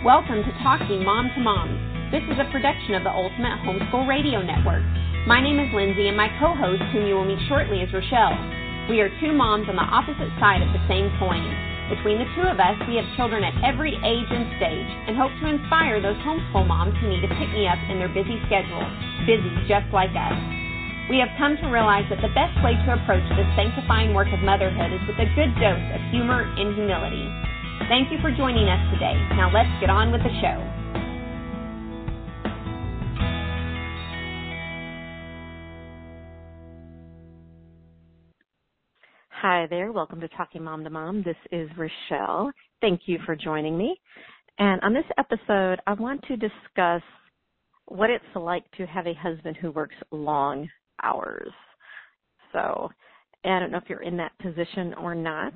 Welcome to Talking Mom to Mom. This is a production of the Ultimate Homeschool Radio Network. My name is Lindsay, and my co host, whom you will meet shortly, is Rochelle. We are two moms on the opposite side of the same coin. Between the two of us, we have children at every age and stage and hope to inspire those homeschool moms who need to pick me up in their busy schedule, busy just like us. We have come to realize that the best way to approach this sanctifying work of motherhood is with a good dose of humor and humility. Thank you for joining us today. Now let's get on with the show. Hi there. Welcome to Talking Mom to Mom. This is Rochelle. Thank you for joining me. And on this episode, I want to discuss what it's like to have a husband who works long hours. So, I don't know if you're in that position or not,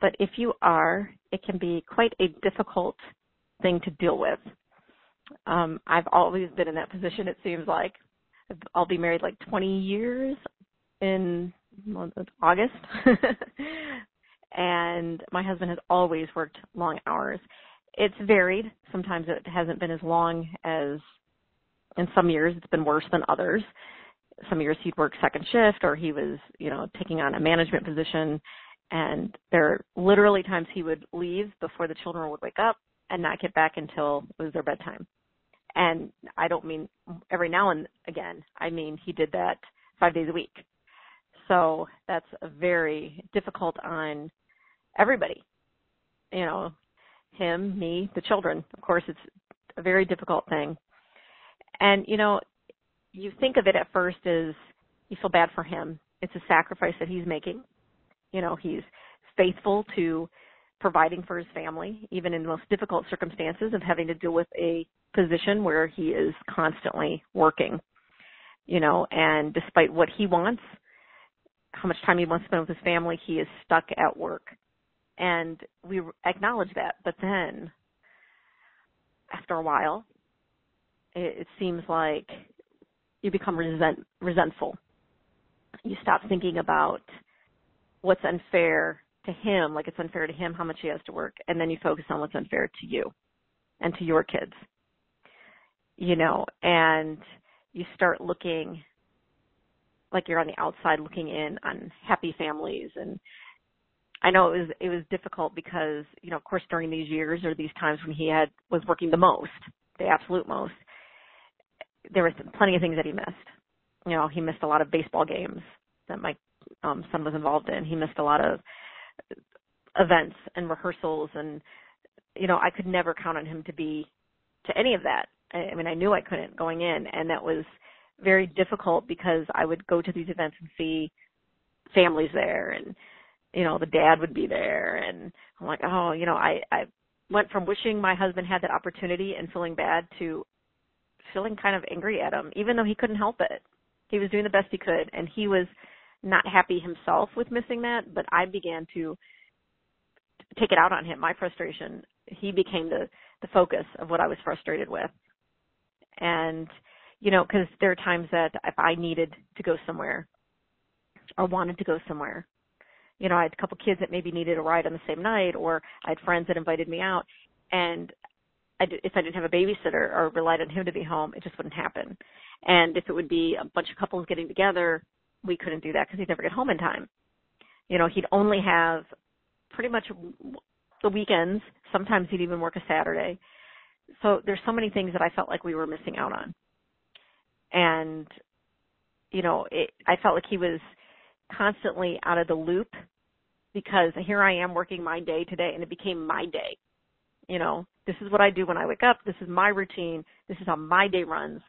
but if you are, it can be quite a difficult thing to deal with. Um, I've always been in that position, it seems like. I'll be married like 20 years in August. and my husband has always worked long hours. It's varied. Sometimes it hasn't been as long as in some years it's been worse than others. Some years he'd work second shift or he was, you know, taking on a management position and there are literally times he would leave before the children would wake up and not get back until it was their bedtime. And I don't mean every now and again. I mean he did that five days a week. So that's very difficult on everybody. You know, him, me, the children. Of course, it's a very difficult thing. And you know, you think of it at first as you feel bad for him. It's a sacrifice that he's making you know, he's faithful to providing for his family, even in the most difficult circumstances of having to deal with a position where he is constantly working. You know, and despite what he wants, how much time he wants to spend with his family, he is stuck at work. And we acknowledge that. But then, after a while, it, it seems like you become resent, resentful. You stop thinking about what's unfair to him, like it's unfair to him how much he has to work, and then you focus on what's unfair to you and to your kids. You know, and you start looking like you're on the outside looking in on happy families and I know it was it was difficult because, you know, of course during these years or these times when he had was working the most, the absolute most, there was plenty of things that he missed. You know, he missed a lot of baseball games that my um, son was involved in. He missed a lot of events and rehearsals, and you know I could never count on him to be to any of that. I, I mean, I knew I couldn't going in, and that was very difficult because I would go to these events and see families there, and you know the dad would be there, and I'm like, oh, you know, I I went from wishing my husband had that opportunity and feeling bad to feeling kind of angry at him, even though he couldn't help it. He was doing the best he could, and he was not happy himself with missing that, but I began to take it out on him. My frustration, he became the the focus of what I was frustrated with. And you know, because there are times that if I needed to go somewhere or wanted to go somewhere, you know, I had a couple kids that maybe needed a ride on the same night, or I had friends that invited me out, and I, if I didn't have a babysitter or relied on him to be home, it just wouldn't happen. And if it would be a bunch of couples getting together, we couldn't do that because he'd never get home in time. You know, he'd only have pretty much the weekends. Sometimes he'd even work a Saturday. So there's so many things that I felt like we were missing out on. And, you know, it, I felt like he was constantly out of the loop because here I am working my day today and it became my day. You know, this is what I do when I wake up. This is my routine. This is how my day runs.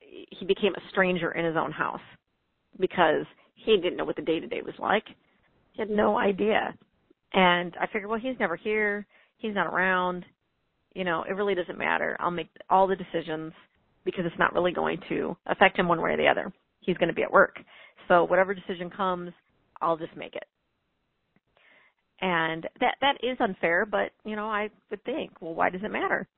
He became a stranger in his own house because he didn't know what the day to day was like. He had no idea. And I figured, well, he's never here. He's not around. You know, it really doesn't matter. I'll make all the decisions because it's not really going to affect him one way or the other. He's going to be at work. So whatever decision comes, I'll just make it. And that that is unfair, but you know, I would think, well, why does it matter?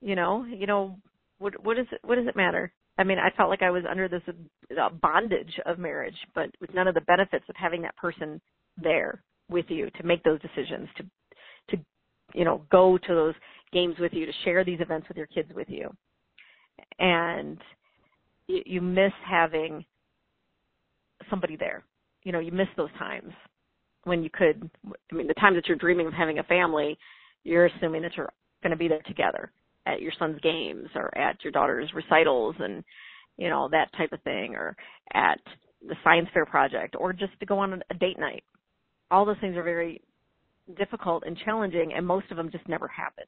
You know, you know, what what does it what does it matter? I mean, I felt like I was under this uh, bondage of marriage, but with none of the benefits of having that person there with you to make those decisions, to to you know go to those games with you, to share these events with your kids with you. And you, you miss having somebody there. You know, you miss those times when you could I mean the times that you're dreaming of having a family, you're assuming that you're going to be there together at your son's games or at your daughter's recitals and you know that type of thing or at the science fair project or just to go on a date night. All those things are very difficult and challenging and most of them just never happened.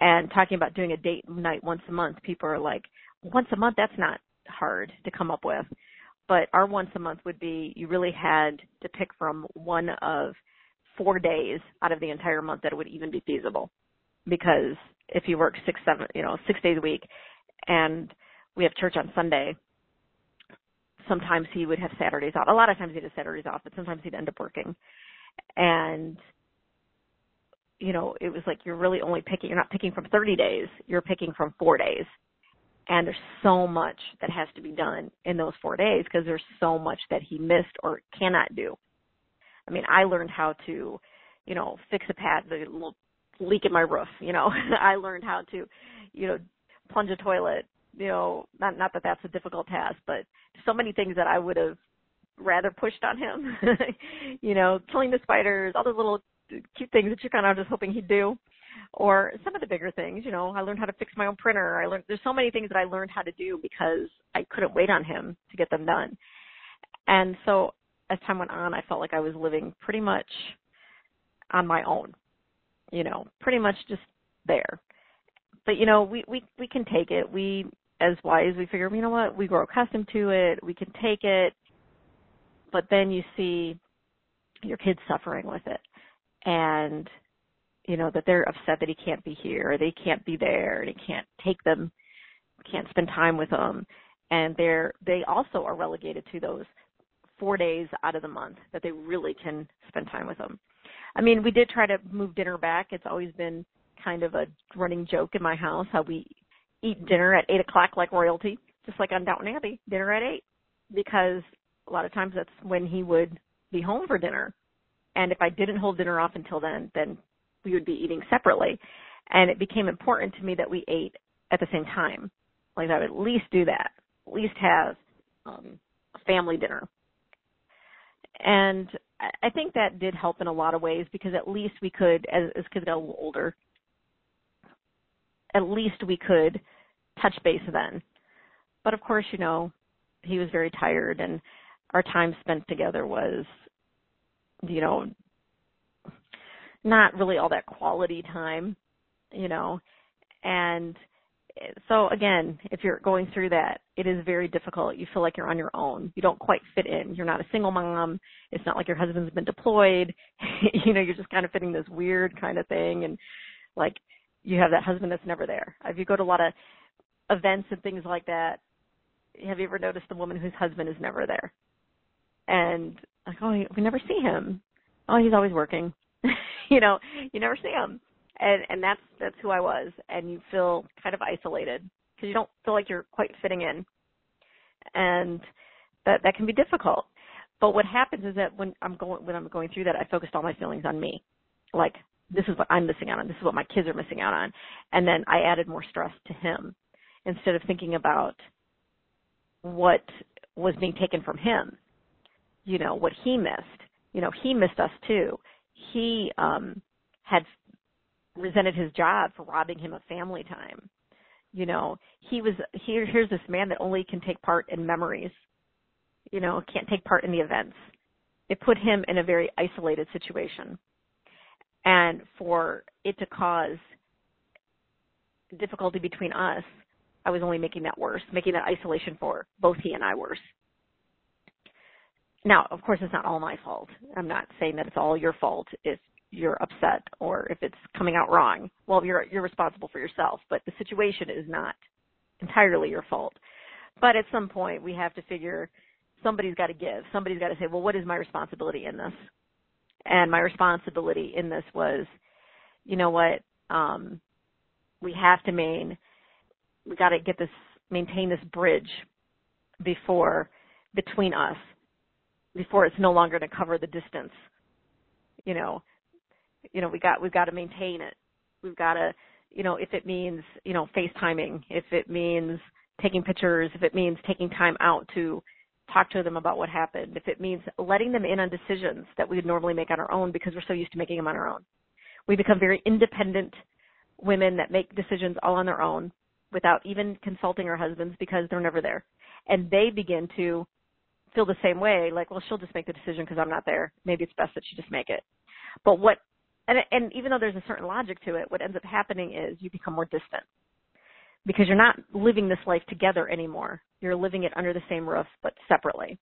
And talking about doing a date night once a month people are like once a month that's not hard to come up with. But our once a month would be you really had to pick from one of four days out of the entire month that it would even be feasible because if you work six seven you know six days a week and we have church on sunday sometimes he would have saturdays off. A lot of times he'd have saturdays off but sometimes he'd end up working. And you know it was like you're really only picking you're not picking from 30 days you're picking from 4 days. And there's so much that has to be done in those 4 days because there's so much that he missed or cannot do. I mean i learned how to you know fix a pad the little leak in my roof. You know, I learned how to, you know, plunge a toilet. You know, not not that that's a difficult task, but so many things that I would have rather pushed on him. you know, killing the spiders, all those little cute things that you're kind of just hoping he'd do. Or some of the bigger things, you know, I learned how to fix my own printer. I learned there's so many things that I learned how to do because I couldn't wait on him to get them done. And so as time went on, I felt like I was living pretty much on my own you know, pretty much just there. But you know, we we we can take it. We as wise, we figure, you know what, we grow accustomed to it. We can take it. But then you see your kids suffering with it, and you know that they're upset that he can't be here, or they can't be there, and he can't take them, can't spend time with them, and they're they also are relegated to those four days out of the month that they really can spend time with them. I mean, we did try to move dinner back. It's always been kind of a running joke in my house how we eat dinner at eight o'clock like royalty, just like on Downton Abbey, dinner at eight, because a lot of times that's when he would be home for dinner. And if I didn't hold dinner off until then, then we would be eating separately. And it became important to me that we ate at the same time. Like I would at least do that, at least have um, a family dinner. And I think that did help in a lot of ways because at least we could, as, as kids got a little older, at least we could touch base then. But of course, you know, he was very tired and our time spent together was, you know, not really all that quality time, you know, and so again, if you're going through that, it is very difficult. You feel like you're on your own. You don't quite fit in. You're not a single mom. It's not like your husband's been deployed. you know, you're just kind of fitting this weird kind of thing and like you have that husband that's never there. If you go to a lot of events and things like that, have you ever noticed the woman whose husband is never there? And like, oh, we never see him. Oh, he's always working. you know, you never see him and and that's that's who I was. And you feel kind of isolated because you don't feel like you're quite fitting in. And that that can be difficult. But what happens is that when I'm going when I'm going through that I focused all my feelings on me. Like this is what I'm missing out on. This is what my kids are missing out on. And then I added more stress to him instead of thinking about what was being taken from him. You know what he missed. You know he missed us too. He um had resented his job for robbing him of family time. You know, he was here here's this man that only can take part in memories. You know, can't take part in the events. It put him in a very isolated situation. And for it to cause difficulty between us, I was only making that worse, making that isolation for both he and I worse. Now, of course, it's not all my fault. I'm not saying that it's all your fault if you're upset or if it's coming out wrong. Well, you're you're responsible for yourself, but the situation is not entirely your fault. But at some point we have to figure somebody's got to give. Somebody's got to say, "Well, what is my responsibility in this?" And my responsibility in this was, you know what? Um we have to main we got to get this maintain this bridge before between us before it's no longer to cover the distance. You know, you know we got we've got to maintain it we've got to you know, if it means, you know, FaceTiming, if it means taking pictures, if it means taking time out to talk to them about what happened, if it means letting them in on decisions that we would normally make on our own because we're so used to making them on our own. We become very independent women that make decisions all on their own without even consulting our husbands because they're never there. And they begin to feel the same way, like, well, she'll just make the decision because I'm not there. Maybe it's best that she just make it. But what, and, and even though there's a certain logic to it, what ends up happening is you become more distant because you're not living this life together anymore. You're living it under the same roof, but separately.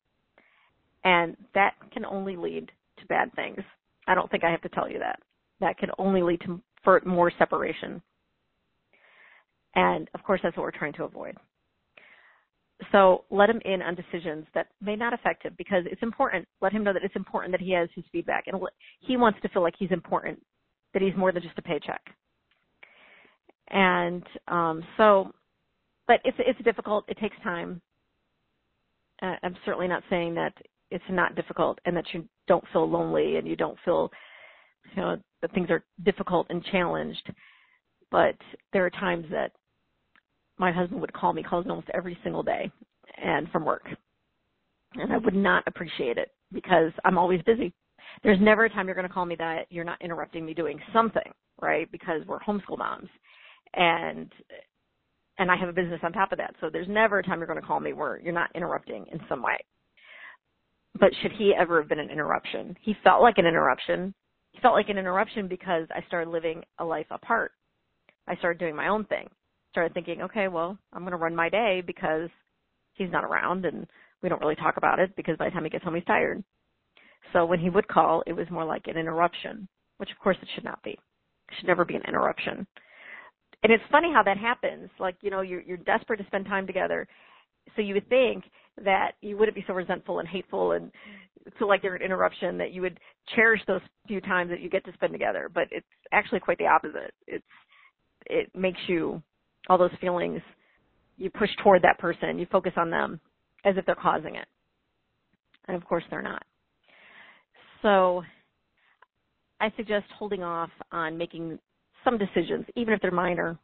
And that can only lead to bad things. I don't think I have to tell you that. That can only lead to more separation. And of course, that's what we're trying to avoid. So let him in on decisions that may not affect him because it's important. Let him know that it's important that he has his feedback and he wants to feel like he's important, that he's more than just a paycheck. And um, so, but it's it's difficult. It takes time. Uh, I'm certainly not saying that it's not difficult and that you don't feel lonely and you don't feel, you know, that things are difficult and challenged. But there are times that my husband would call me, calls me almost every single day, and from work, and I would not appreciate it because I'm always busy. There's never a time you're going to call me that you're not interrupting me doing something, right? Because we're homeschool moms and and I have a business on top of that. So there's never a time you're going to call me where you're not interrupting in some way. But should he ever have been an interruption? He felt like an interruption. He felt like an interruption because I started living a life apart. I started doing my own thing. Started thinking, okay, well, I'm going to run my day because he's not around and we don't really talk about it because by the time he gets home he's tired. So when he would call, it was more like an interruption, which of course it should not be. It should never be an interruption and it's funny how that happens. Like, you know, you're you're desperate to spend time together. So you would think that you wouldn't be so resentful and hateful and feel like they're an interruption that you would cherish those few times that you get to spend together. But it's actually quite the opposite. It's it makes you all those feelings you push toward that person, you focus on them as if they're causing it. And of course they're not. So I suggest holding off on making some decisions, even if they're minor,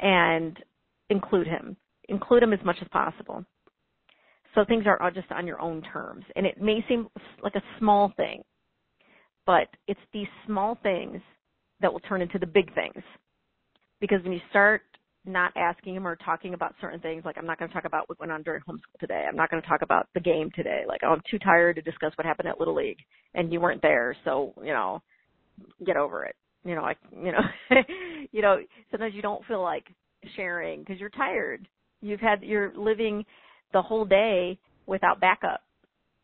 and include him. Include him as much as possible. So things are just on your own terms. And it may seem like a small thing, but it's these small things that will turn into the big things. Because when you start not asking him or talking about certain things, like I'm not going to talk about what went on during homeschool today. I'm not going to talk about the game today. Like, oh, I'm too tired to discuss what happened at Little League and you weren't there. So, you know, get over it. You know, like you know, you know, sometimes you don't feel like sharing because you're tired. You've had you're living the whole day without backup.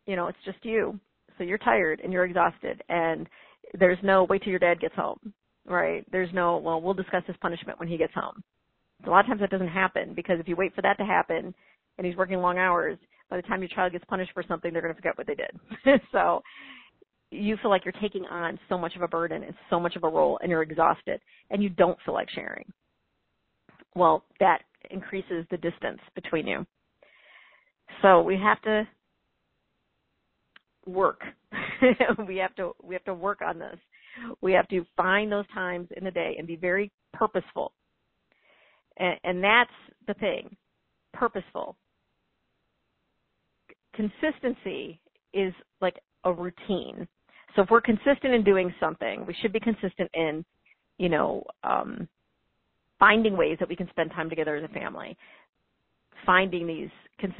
You know, it's just you. So you're tired and you're exhausted and there's no wait till your dad gets home. Right? There's no, well, we'll discuss his punishment when he gets home. A lot of times that doesn't happen because if you wait for that to happen and he's working long hours, by the time your child gets punished for something, they're going to forget what they did. so you feel like you're taking on so much of a burden and so much of a role and you're exhausted and you don't feel like sharing. Well, that increases the distance between you. So we have to work. we have to we have to work on this. We have to find those times in the day and be very purposeful. And, and that's the thing. Purposeful. Consistency is like a routine. So if we're consistent in doing something, we should be consistent in, you know, um, finding ways that we can spend time together as a family. Finding these,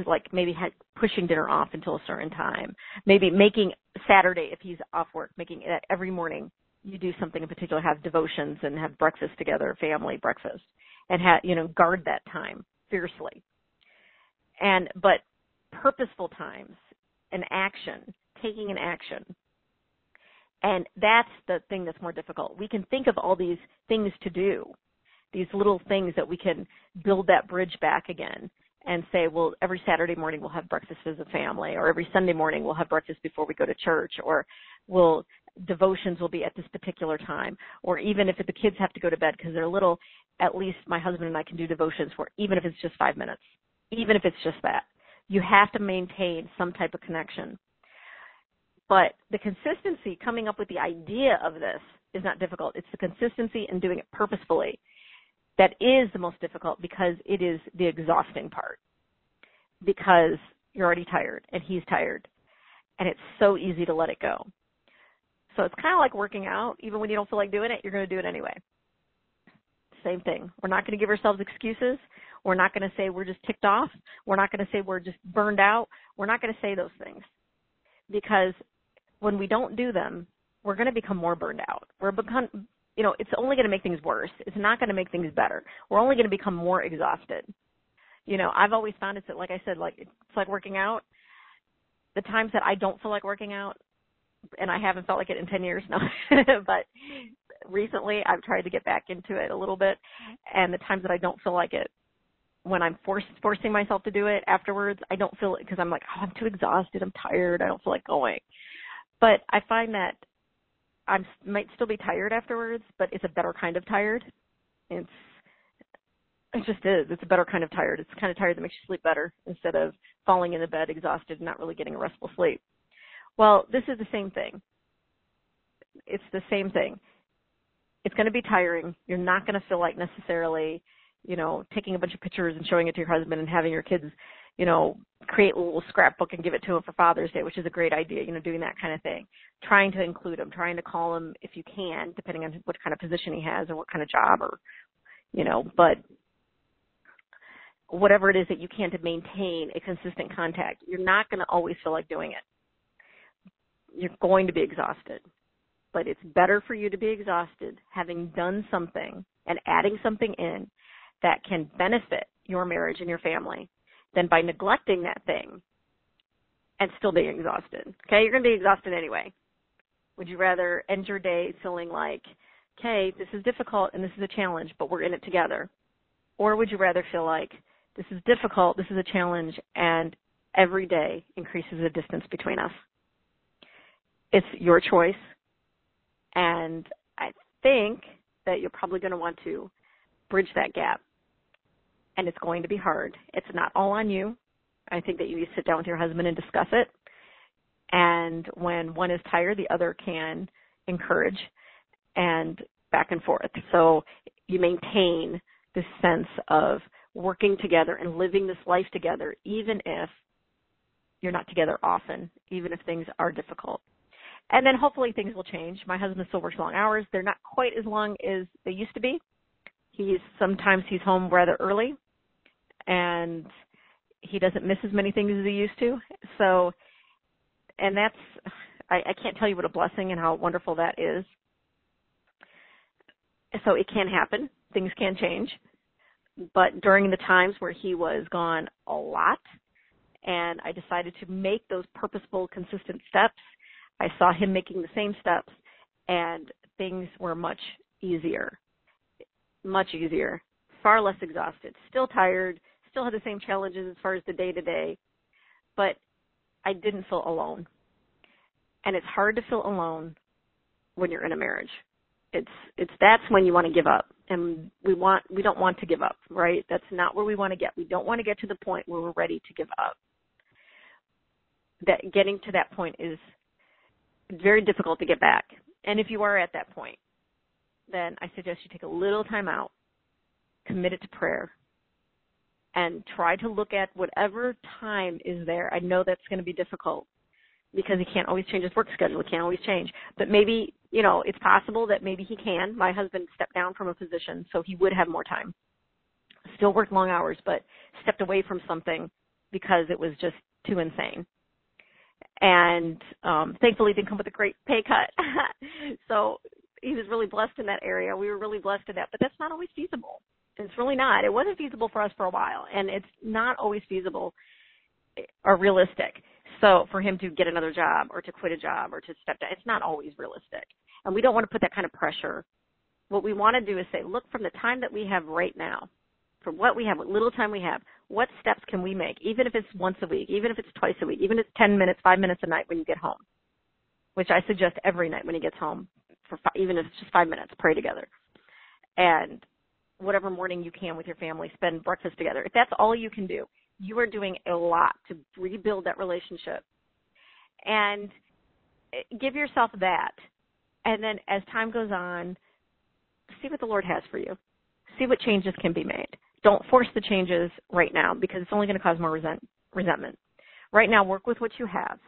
like maybe pushing dinner off until a certain time. Maybe making Saturday, if he's off work, making it every morning you do something in particular, have devotions and have breakfast together, family breakfast, and have, you know, guard that time fiercely. And, but purposeful times an action, taking an action, and that's the thing that's more difficult. We can think of all these things to do, these little things that we can build that bridge back again and say, well, every Saturday morning we'll have breakfast as a family, or every Sunday morning we'll have breakfast before we go to church, or we'll devotions will be at this particular time, or even if the kids have to go to bed because they're little, at least my husband and I can do devotions for, even if it's just five minutes, even if it's just that. You have to maintain some type of connection. But the consistency, coming up with the idea of this, is not difficult. It's the consistency and doing it purposefully that is the most difficult because it is the exhausting part. Because you're already tired and he's tired. And it's so easy to let it go. So it's kind of like working out. Even when you don't feel like doing it, you're going to do it anyway. Same thing. We're not going to give ourselves excuses. We're not going to say we're just ticked off. We're not going to say we're just burned out. We're not going to say those things. Because when we don't do them, we're going to become more burned out. We're become, you know, it's only going to make things worse. It's not going to make things better. We're only going to become more exhausted. You know, I've always found it's like I said, like it's like working out. The times that I don't feel like working out, and I haven't felt like it in 10 years now, but recently I've tried to get back into it a little bit, and the times that I don't feel like it, when I'm forced forcing myself to do it afterwards, I don't feel it because I'm like, oh, I'm too exhausted, I'm tired, I don't feel like going. But I find that I might still be tired afterwards, but it's a better kind of tired. It's it just is. It's a better kind of tired. It's the kind of tired that makes you sleep better instead of falling in the bed exhausted and not really getting a restful sleep. Well, this is the same thing. It's the same thing. It's going to be tiring. You're not going to feel like necessarily, you know, taking a bunch of pictures and showing it to your husband and having your kids you know, create a little scrapbook and give it to him for Father's Day, which is a great idea, you know, doing that kind of thing. Trying to include him, trying to call him if you can, depending on what kind of position he has or what kind of job or, you know, but whatever it is that you can to maintain a consistent contact, you're not going to always feel like doing it. You're going to be exhausted. But it's better for you to be exhausted having done something and adding something in that can benefit your marriage and your family than by neglecting that thing and still being exhausted. Okay, you're going to be exhausted anyway. Would you rather end your day feeling like, okay, this is difficult and this is a challenge, but we're in it together? Or would you rather feel like, this is difficult, this is a challenge, and every day increases the distance between us? It's your choice. And I think that you're probably going to want to bridge that gap and it's going to be hard. It's not all on you. I think that you sit down with your husband and discuss it. And when one is tired, the other can encourage and back and forth. So you maintain this sense of working together and living this life together, even if you're not together often, even if things are difficult. And then hopefully things will change. My husband still works long hours. They're not quite as long as they used to be. He's sometimes he's home rather early and he doesn't miss as many things as he used to. So, and that's, I, I can't tell you what a blessing and how wonderful that is. So it can happen. Things can change. But during the times where he was gone a lot, and I decided to make those purposeful, consistent steps, I saw him making the same steps, and things were much easier. Much easier. Far less exhausted. Still tired, still had the same challenges as far as the day to day, but I didn't feel alone. And it's hard to feel alone when you're in a marriage. It's it's that's when you want to give up. And we want we don't want to give up, right? That's not where we want to get. We don't want to get to the point where we're ready to give up. That getting to that point is very difficult to get back. And if you are at that point, then I suggest you take a little time out, commit it to prayer, and try to look at whatever time is there. I know that's going to be difficult because he can't always change his work schedule. He can't always change. But maybe, you know, it's possible that maybe he can. My husband stepped down from a position, so he would have more time. Still worked long hours, but stepped away from something because it was just too insane. And um thankfully didn't come with a great pay cut. so he was really blessed in that area. We were really blessed in that, but that's not always feasible. It's really not. It wasn't feasible for us for a while, and it's not always feasible uh, or realistic. So for him to get another job or to quit a job or to step down, it's not always realistic. And we don't want to put that kind of pressure. What we want to do is say, look from the time that we have right now, from what we have, what little time we have, what steps can we make, even if it's once a week, even if it's twice a week, even if it's 10 minutes, 5 minutes a night when you get home, which I suggest every night when he gets home, for five, even if it's just 5 minutes, pray together. And whatever morning you can with your family, spend breakfast together. If that's all you can do, you are doing a lot to rebuild that relationship. And eh, give yourself that And then as time goes on, see what the Lord has for you. See what changes can be made. Don't force the changes right now because it's only going to cause more resent, resentment. Right now, work with what you have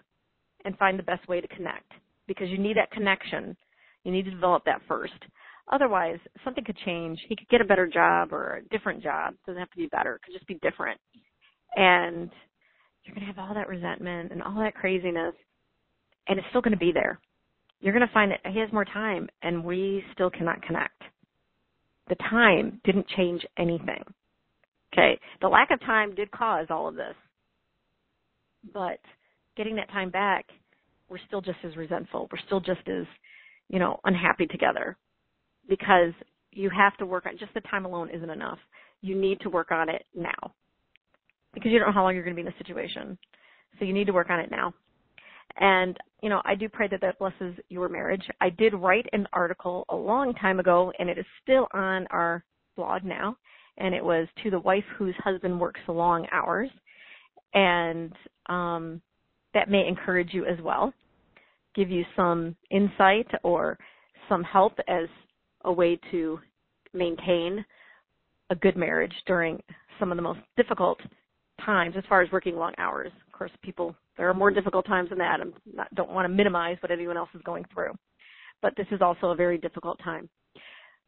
and find the best way to connect because you need that connection. You need to develop that first. Otherwise, something could change. He could get a better job or a different job. It doesn't have to be better. It could just be different. And you're going to have all that resentment and all that craziness, and it's still going to be there. You're going to find that he has more time, and we still cannot connect. The time didn't change anything. Okay, the lack of time did cause all of this, but getting that time back, we're still just as resentful. We're still just as, you know, unhappy together because you have to work on just the time alone isn't enough. You need to work on it now because you don't know how long you're going to be in the situation. So you need to work on it now. And, you know, I do pray that that blesses your marriage. I did write an article a long time ago and it is still on our blog now. And it was to the wife whose husband works long hours. And, um, that may encourage you as well, give you some insight or some help as a way to maintain a good marriage during some of the most difficult times as far as working long hours. Of course, people there are more difficult times than that. I don't want to minimize what anyone else is going through, but this is also a very difficult time.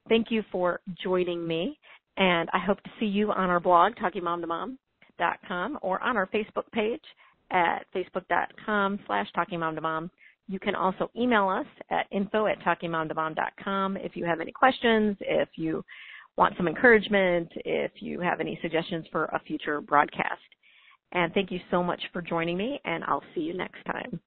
Thank you for joining me, and I hope to see you on our blog, talkingmomtomom.com, or on our Facebook page at facebook.com slash talkingmomtomom. You can also email us at info at talkingmomtomom.com if you have any questions, if you want some encouragement, if you have any suggestions for a future broadcast. And thank you so much for joining me, and I'll see you next time.